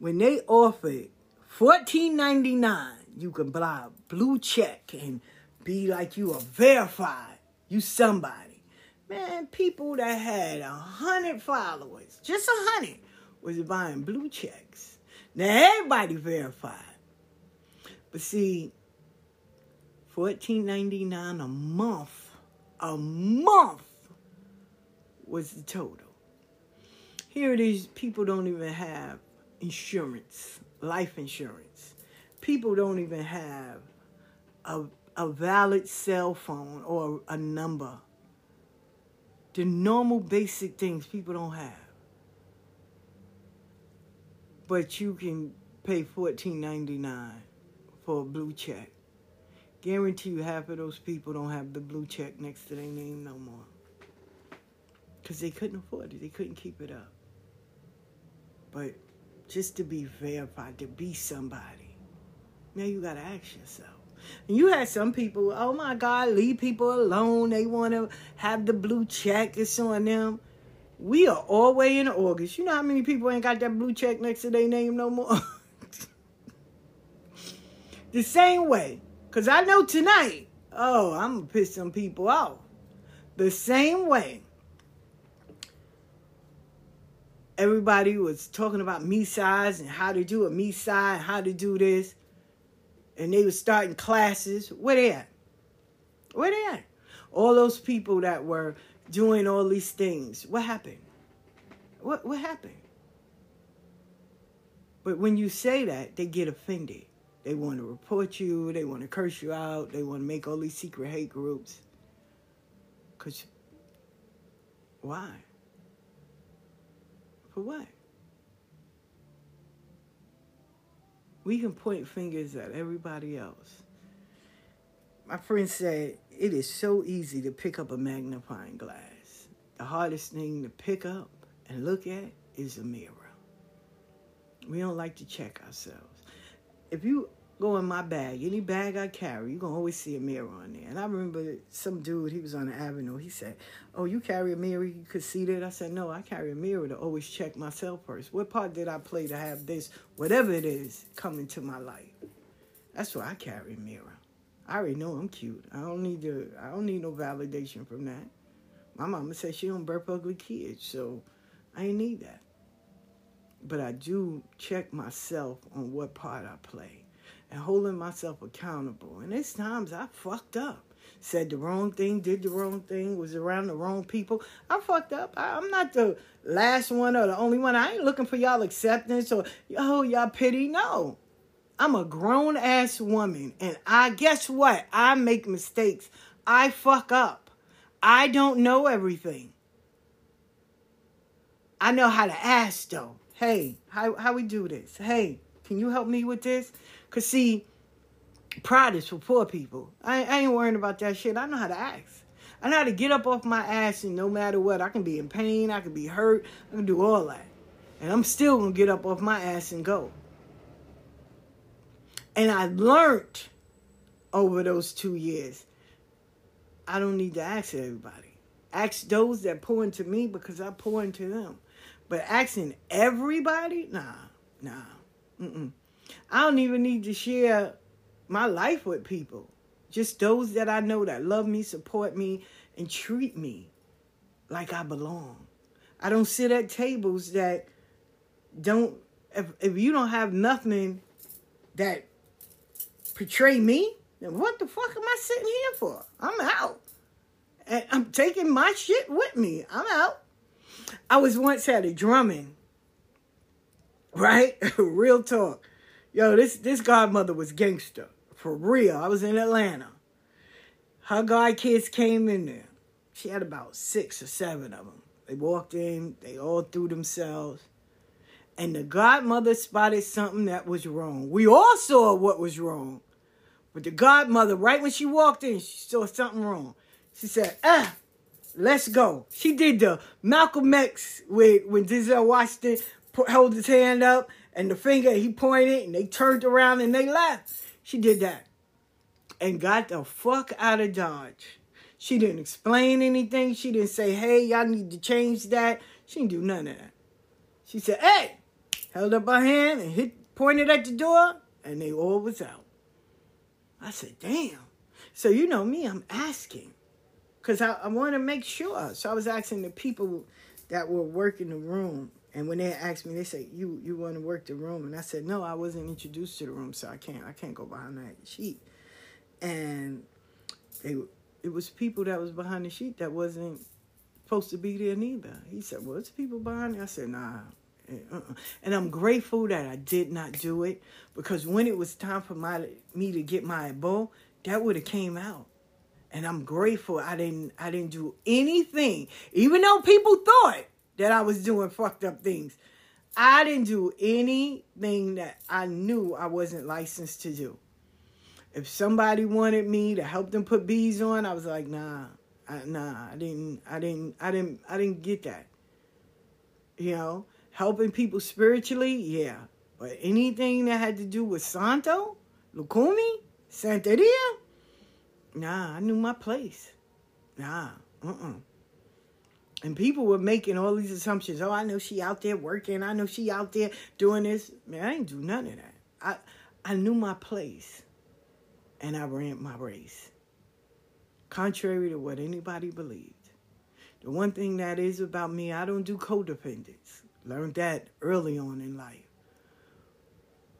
When they offered fourteen ninety nine, you can buy a blue check and be like you are verified. You somebody. Man, people that had a hundred followers, just a hundred, was buying blue checks. Now everybody verified. But see, fourteen ninety nine a month, a month was the total. Here these people don't even have insurance, life insurance. People don't even have a, a valid cell phone or a number. The normal basic things people don't have. But you can pay fourteen ninety nine for a blue check. Guarantee you half of those people don't have the blue check next to their name no more. Because they couldn't afford it. They couldn't keep it up. But just to be verified, to be somebody, now you got to ask yourself. And you had some people, oh my God, leave people alone. They want to have the blue check. It's on them. We are all way in August. You know how many people ain't got that blue check next to their name no more? *laughs* the same way. Because I know tonight, oh, I'm going to piss some people off. The same way. Everybody was talking about me size and how to do a me size, and how to do this. And they were starting classes. Where they at? Where they at? All those people that were doing all these things. What happened? What what happened? But when you say that, they get offended. They want to report you, they want to curse you out, they want to make all these secret hate groups. Cause why? For what? We can point fingers at everybody else. My friend said it is so easy to pick up a magnifying glass. The hardest thing to pick up and look at is a mirror. We don't like to check ourselves. If you go in my bag, any bag I carry, you're going to always see a mirror on there. And I remember some dude, he was on the avenue, he said, Oh, you carry a mirror, you could see that? I said, No, I carry a mirror to always check myself first. What part did I play to have this, whatever it is, come into my life? That's why I carry a mirror. I already know I'm cute. I don't need to, I don't need no validation from that. My mama said she don't birth ugly kids, so I ain't need that. But I do check myself on what part I play and holding myself accountable. And there's times I fucked up. Said the wrong thing, did the wrong thing, was around the wrong people. I fucked up. I, am not the last one or the only one. I ain't looking for y'all acceptance or, oh, y'all pity. No. I'm a grown ass woman. And I, guess what? I make mistakes. I fuck up. I don't know everything. I know how to ask though. Hey, how, how we do this? Hey, can you help me with this? Because, see, pride is for poor people. I, I ain't worrying about that shit. I know how to ask. I know how to get up off my ass and no matter what, I can be in pain, I can be hurt, I can do all that. And I'm still to get up off my ass and go. And I learned over those two years, I don't need to ask everybody. Ask those that pour into me because I pour into them. But asking everybody, nah, nah, mm-mm. I don't even need to share my life with people. Just those that I know that love me, support me, and treat me like I belong. I don't sit at tables that don't if if you don't have nothing that portray me, then what the fuck am I sitting here for? I'm out. And I'm taking my shit with me. I'm out. I was once at a drumming, right? *laughs* Real talk Yo, this this godmother was gangster. For real. I was in Atlanta. Her god kids came in there. She had about six or seven of them. They walked in, they all threw themselves. And the godmother spotted something that was wrong. We all saw what was wrong. But the godmother, right when she walked in, she saw something wrong. She said, ah, let's go. She did the Malcolm X with when Denzel Washington put, held his hand up and the finger, he pointed and they turned around and they left. She did that and got the fuck out of Dodge. She didn't explain anything. She didn't say, hey, y'all need to change that. She didn't do none of that. She said, hey, held up her hand and hit, pointed at the door, and they all was out. I said, damn. So you know me, I'm asking. Because I, I want to make sure. So I was asking the people that were working the room. And when they asked me, they said, "You you want to work the room?" And I said, "No, I wasn't introduced to the room, so I can't I can't go behind that sheet." And they it was people that was behind the sheet that wasn't supposed to be there neither. He said, "Well, it's people behind it." I said, "Nah." Uh-uh. And I'm grateful that I did not do it because when it was time for my me to get my bow, that would have came out. And I'm grateful I didn't I didn't do anything, even though people thought that I was doing fucked up things. I didn't do anything that I knew I wasn't licensed to do. If somebody wanted me to help them put bees on, I was like, nah, I, nah, I didn't, I didn't, I didn't, I didn't get that. You know, helping people spiritually, yeah, but anything that had to do with Santo, Lukumi, Santeria, nah, I knew my place. Nah, uh-uh. And people were making all these assumptions. Oh, I know she out there working. I know she out there doing this. Man, I ain't do none of that. I I knew my place and I ran my race. Contrary to what anybody believed. The one thing that is about me, I don't do codependence. Learned that early on in life.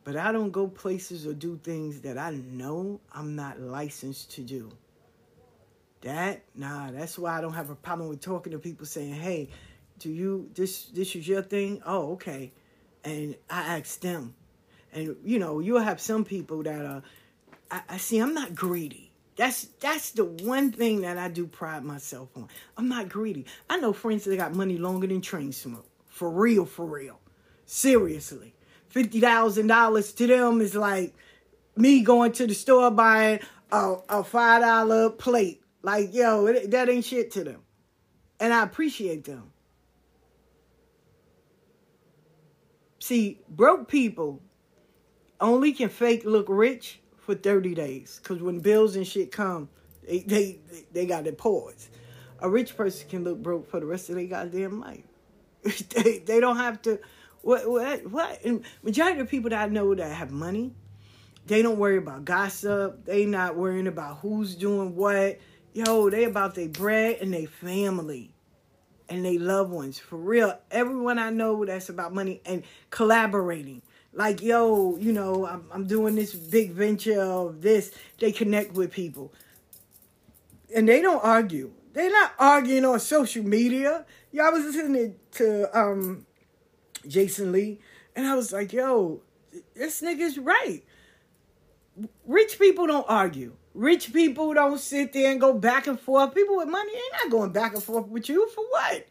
But I don't go places or do things that I know I'm not licensed to do. That nah, that's why I don't have a problem with talking to people saying, "Hey, do you this this is your thing?" Oh, okay. And I ask them. And you know, you'll have some people that are I, I see I'm not greedy. That's that's the one thing that I do pride myself on. I'm not greedy. I know friends that got money longer than train smoke. For real, for real. Seriously. Fifty thousand dollars to them is like me going to the store buying a, a five dollar plate like, yo, that ain't shit to them. And I appreciate them. See, broke people only can fake look rich for 30 days. Because when bills and shit come, they, they, they got their pause. A rich person can look broke for the rest of their goddamn life. *laughs* they, they don't have to. What? What? What? And majority of people that I know that have money, they don't worry about gossip. They not worrying about who's doing what yo, they about their bread and their family and their loved ones. For real, everyone I know that's about money and collaborating. Like, yo, you know, I'm, I'm doing this big venture of this. They connect with people. And they don't argue. They're not arguing on social media. Y'all was listening to um, Jason Lee, and I was like, yo, this nigga's right. Rich people don't argue. Rich people don't sit there and go back and forth. People with money ain't not going back and forth with you for what?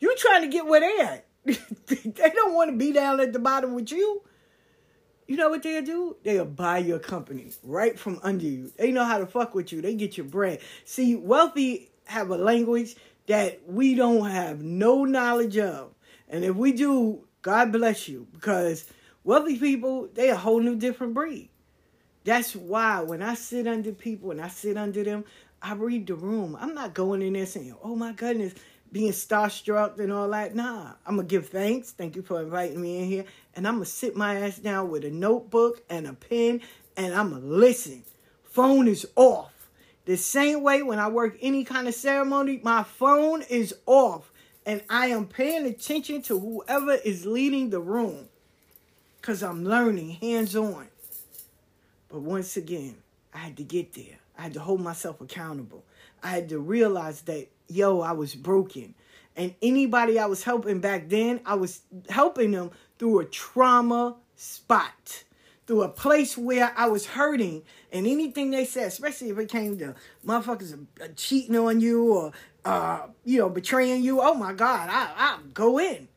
You trying to get where they at. *laughs* they don't want to be down at the bottom with you. You know what they'll do? They'll buy your company right from under you. They know how to fuck with you. They get your bread. See, wealthy have a language that we don't have no knowledge of. And if we do, God bless you. Because wealthy people, they a whole new different breed. That's why when I sit under people and I sit under them, I read the room. I'm not going in there saying, oh my goodness, being starstruck and all that. Nah, I'm going to give thanks. Thank you for inviting me in here. And I'm going to sit my ass down with a notebook and a pen and I'm going to listen. Phone is off. The same way when I work any kind of ceremony, my phone is off and I am paying attention to whoever is leading the room because I'm learning hands on. But once again, I had to get there. I had to hold myself accountable. I had to realize that, yo, I was broken. And anybody I was helping back then, I was helping them through a trauma spot, through a place where I was hurting, and anything they said, especially if it came to motherfuckers uh, cheating on you or uh, you know betraying you, oh my God, I I go in.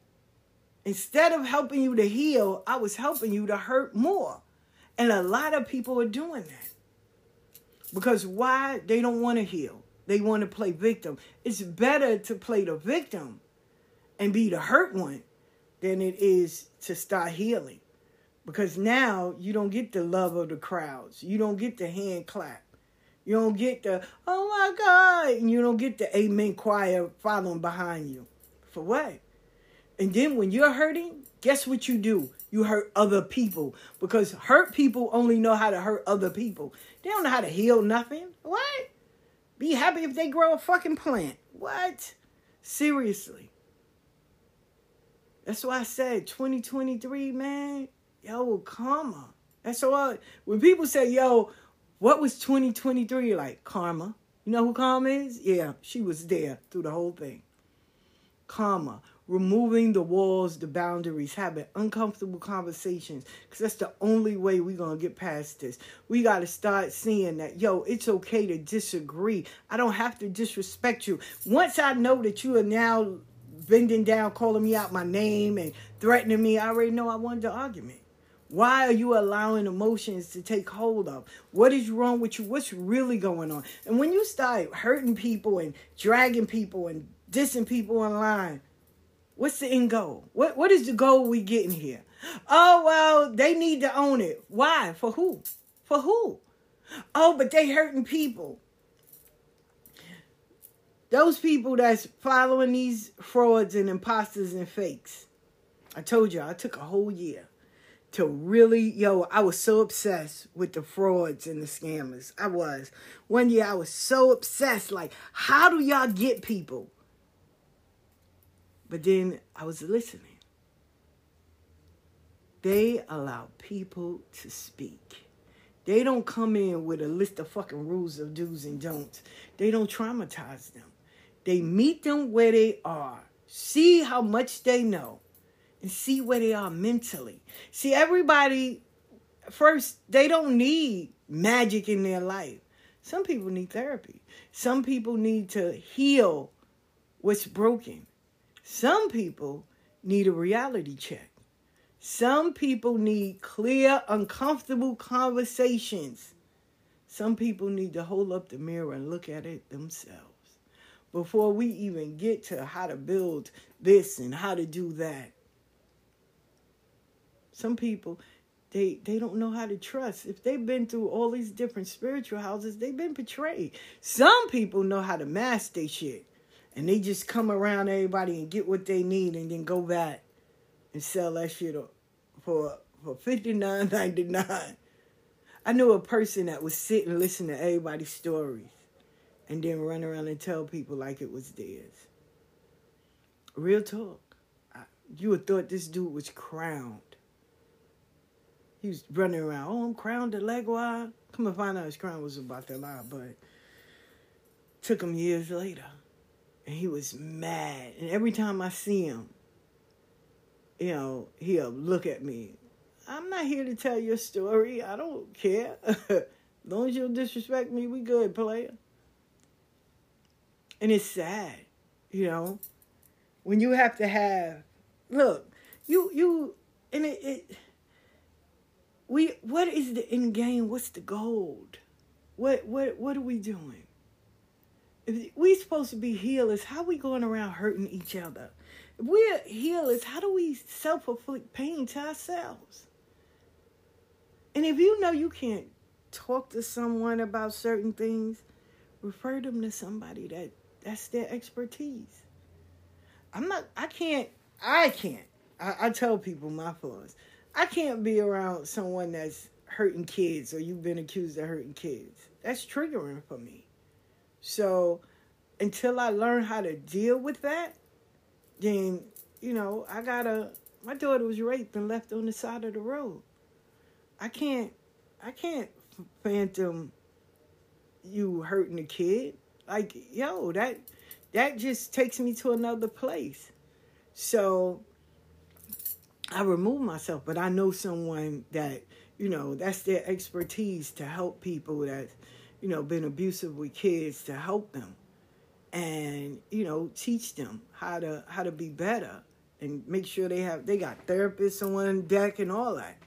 Instead of helping you to heal, I was helping you to hurt more, and a lot of people are doing that because why? They don't want to heal. They want to play victim. It's better to play the victim and be the hurt one than it is to start healing. Because now you don't get the love of the crowds. You don't get the hand clap. You don't get the, oh my God. And you don't get the amen choir following behind you. For what? And then when you're hurting, guess what you do? You hurt other people. Because hurt people only know how to hurt other people. They don't know how to heal nothing. What? Be happy if they grow a fucking plant. What? Seriously. That's why I said 2023, man. Yo, karma. That's all. When people say, yo, what was 2023? Like, karma. You know who karma is? Yeah, she was there through the whole thing. Karma. Removing the walls, the boundaries, having uncomfortable conversations. Because that's the only way we're going to get past this. We got to start seeing that, yo, it's okay to disagree. I don't have to disrespect you. Once I know that you are now bending down, calling me out my name and threatening me, I already know I wanted the argument. Why are you allowing emotions to take hold of? What is wrong with you? What's really going on? And when you start hurting people and dragging people and dissing people online, what's the end goal? What what is the goal we getting here? Oh well, they need to own it. Why? For who? For who? Oh, but they hurting people. Those people that's following these frauds and imposters and fakes. I told you I took a whole year to really, yo, I was so obsessed with the frauds and the scammers. I was. One year I was so obsessed, like, how do y'all get people? But then I was listening. They allow people to speak. They don't come in with a list of fucking rules of do's and don'ts. They don't traumatize them. They meet them where they are, see how much they know, and see where they are mentally. See, everybody, first, they don't need magic in their life. Some people need therapy. Some people need to heal what's broken. Some people need a reality check. Some people need clear, uncomfortable conversations. Some people need to hold up the mirror and look at it themselves before we even get to how to build this and how to do that. Some people, they they don't know how to trust. If they've been through all these different spiritual houses, they've been betrayed. Some people know how to mask their shit. And they just come around everybody and get what they need and then go back and sell that shit for for fifty nine ninety nine. I knew a person that would sit and listen to everybody's stories and then run around and tell people like it was theirs. Real talk. You would thought this dude was crowned. He was running around, oh, I'm crowned at Elegua. Come and find out his crown was Obatala, but took him years later. And he was mad. And every time I see him, you know, he'll look at me. I'm not here to tell your story. I don't care. *laughs* as long as you don't disrespect me, we good, player. And it's sad, you know, when you have to have look, you you and it, it we what is the end game? What's the gold? What what what are we doing? If we supposed to be healers, how we going around hurting each other? If we're healers, how do we self-inflict pain to ourselves? And if you know you can't talk to someone about certain things, refer them to somebody that that's their expertise. I'm not, I can't, I can't. I, I tell people my flaws. I can't be around someone that's hurting kids or you've been accused of hurting kids. That's triggering for me. So until I learn how to deal with that, then, you know, I gotta, my daughter was raped and left on the side of the road. I can't, I can't phantom you hurting a kid. Like, yo, that that just takes me to another place. So I remove myself, but I know someone that, you know, that's their expertise to help people that, you know, been abusive with kids to help them and, you know, teach them how to how to be better and make sure they have they got therapists on deck and all that.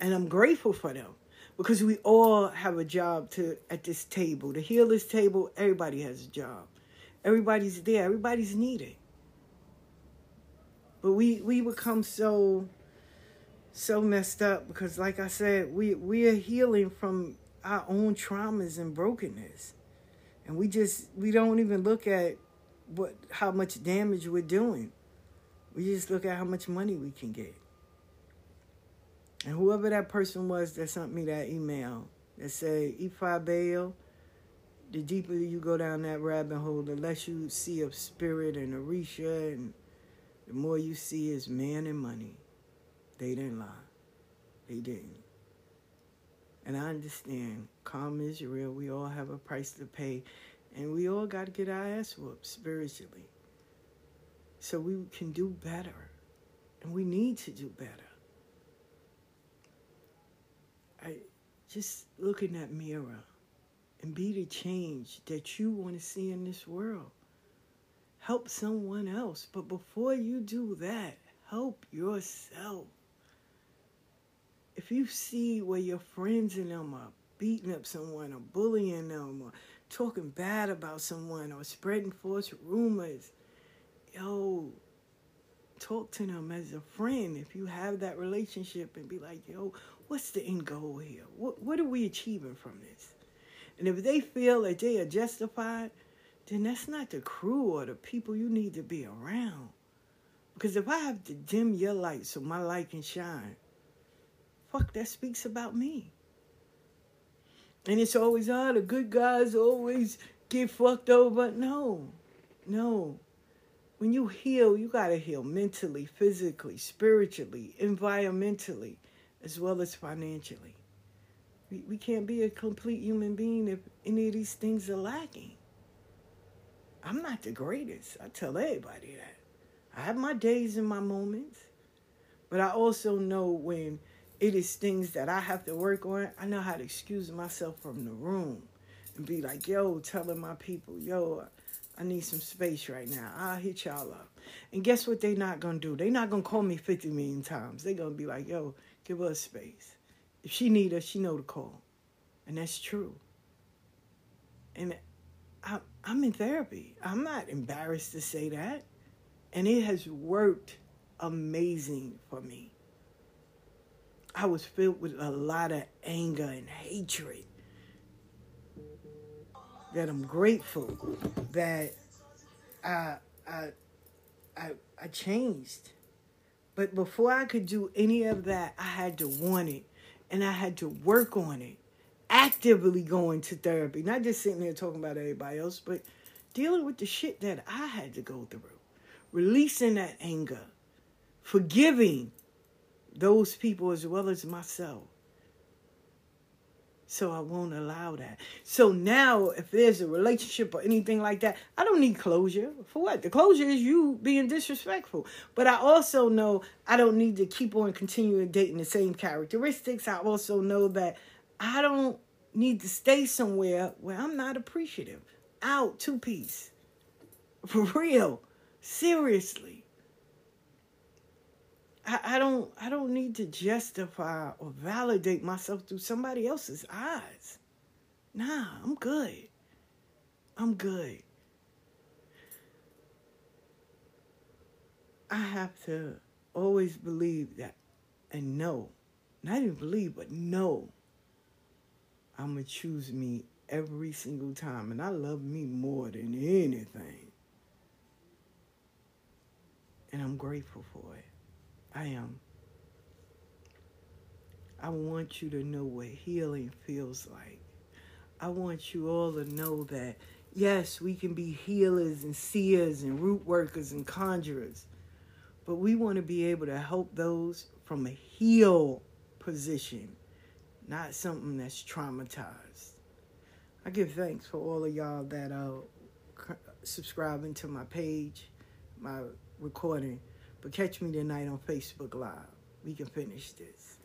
And I'm grateful for them because we all have a job to at this table. To heal this table, everybody has a job. Everybody's there. Everybody's needed. But we we become so so messed up because like I said, we we are healing from our own traumas and brokenness. And we just we don't even look at what how much damage we're doing. We just look at how much money we can get. And whoever that person was that sent me that email that said, Ifa Abeyo, the deeper you go down that rabbit hole, the less you see of spirit and Orisha, and the more you see is man and money. They didn't lie. They didn't. And I understand calm is real. We all have a price to pay. And we all got to get our ass whooped spiritually. So we can do better. And we need to do better. I just look in that mirror and be the change that you want to see in this world. Help someone else. But before you do that, help yourself. If you see where your friends and them are beating up someone or bullying them or talking bad about someone or spreading false rumors, yo, talk to them as a friend if you have that relationship and be like, yo, what's the end goal here? What, what are we achieving from this? And if they feel that they are justified, then that's not the crew or the people you need to be around. Because if I have to dim your light so my light can shine, fuck, that speaks about me. And it's always, oh, the good guys always get fucked over. No, no. When you heal, you got to heal mentally, physically, spiritually, environmentally as well as financially. We, we can't be a complete human being if any of these things are lacking. I'm not the greatest. I tell everybody that. I have my days and my moments, but I also know when it is things that I have to work on, I know how to excuse myself from the room and be like, yo, telling my people, yo, I need some space right now. I'll hit y'all up. And guess what they not gonna do? They not gonna call me 50 million times. They gonna be like, yo, Give us space. If she need us, she know to call. And that's true. And I, I'm in therapy. I'm not embarrassed to say that. And it has worked amazing for me. I was filled with a lot of anger and hatred. That I'm grateful that I I I, I changed. But before I could do any of that, I had to want it and I had to work on it. Actively going to therapy, not just sitting there talking about everybody else, but dealing with the shit that I had to go through. Releasing that anger, forgiving those people as well as myself. So I won't allow that. So now, if there's a relationship or anything like that, I don't need closure. For what? The closure is you being disrespectful. But I also know I don't need to keep on continuing dating the same characteristics. I also know that I don't need to stay somewhere where I'm not appreciative. Out, two piece. For real. Seriously. I, I don't I don't need to justify or validate myself through somebody else's eyes. Nah, I'm good. I'm good. I have to always believe that and know, not even believe, but know I'm going to choose me every single time. And I love me more than anything. And I'm grateful for it. I am. I want you to know what healing feels like. I want you all to know that, yes, we can be healers and seers and root workers and conjurers, but we want to be able to help those from a heal position, not something that's traumatized. I give thanks for all of y'all that are subscribing to my page, my recording. But catch me tonight on Facebook Live. We can finish this.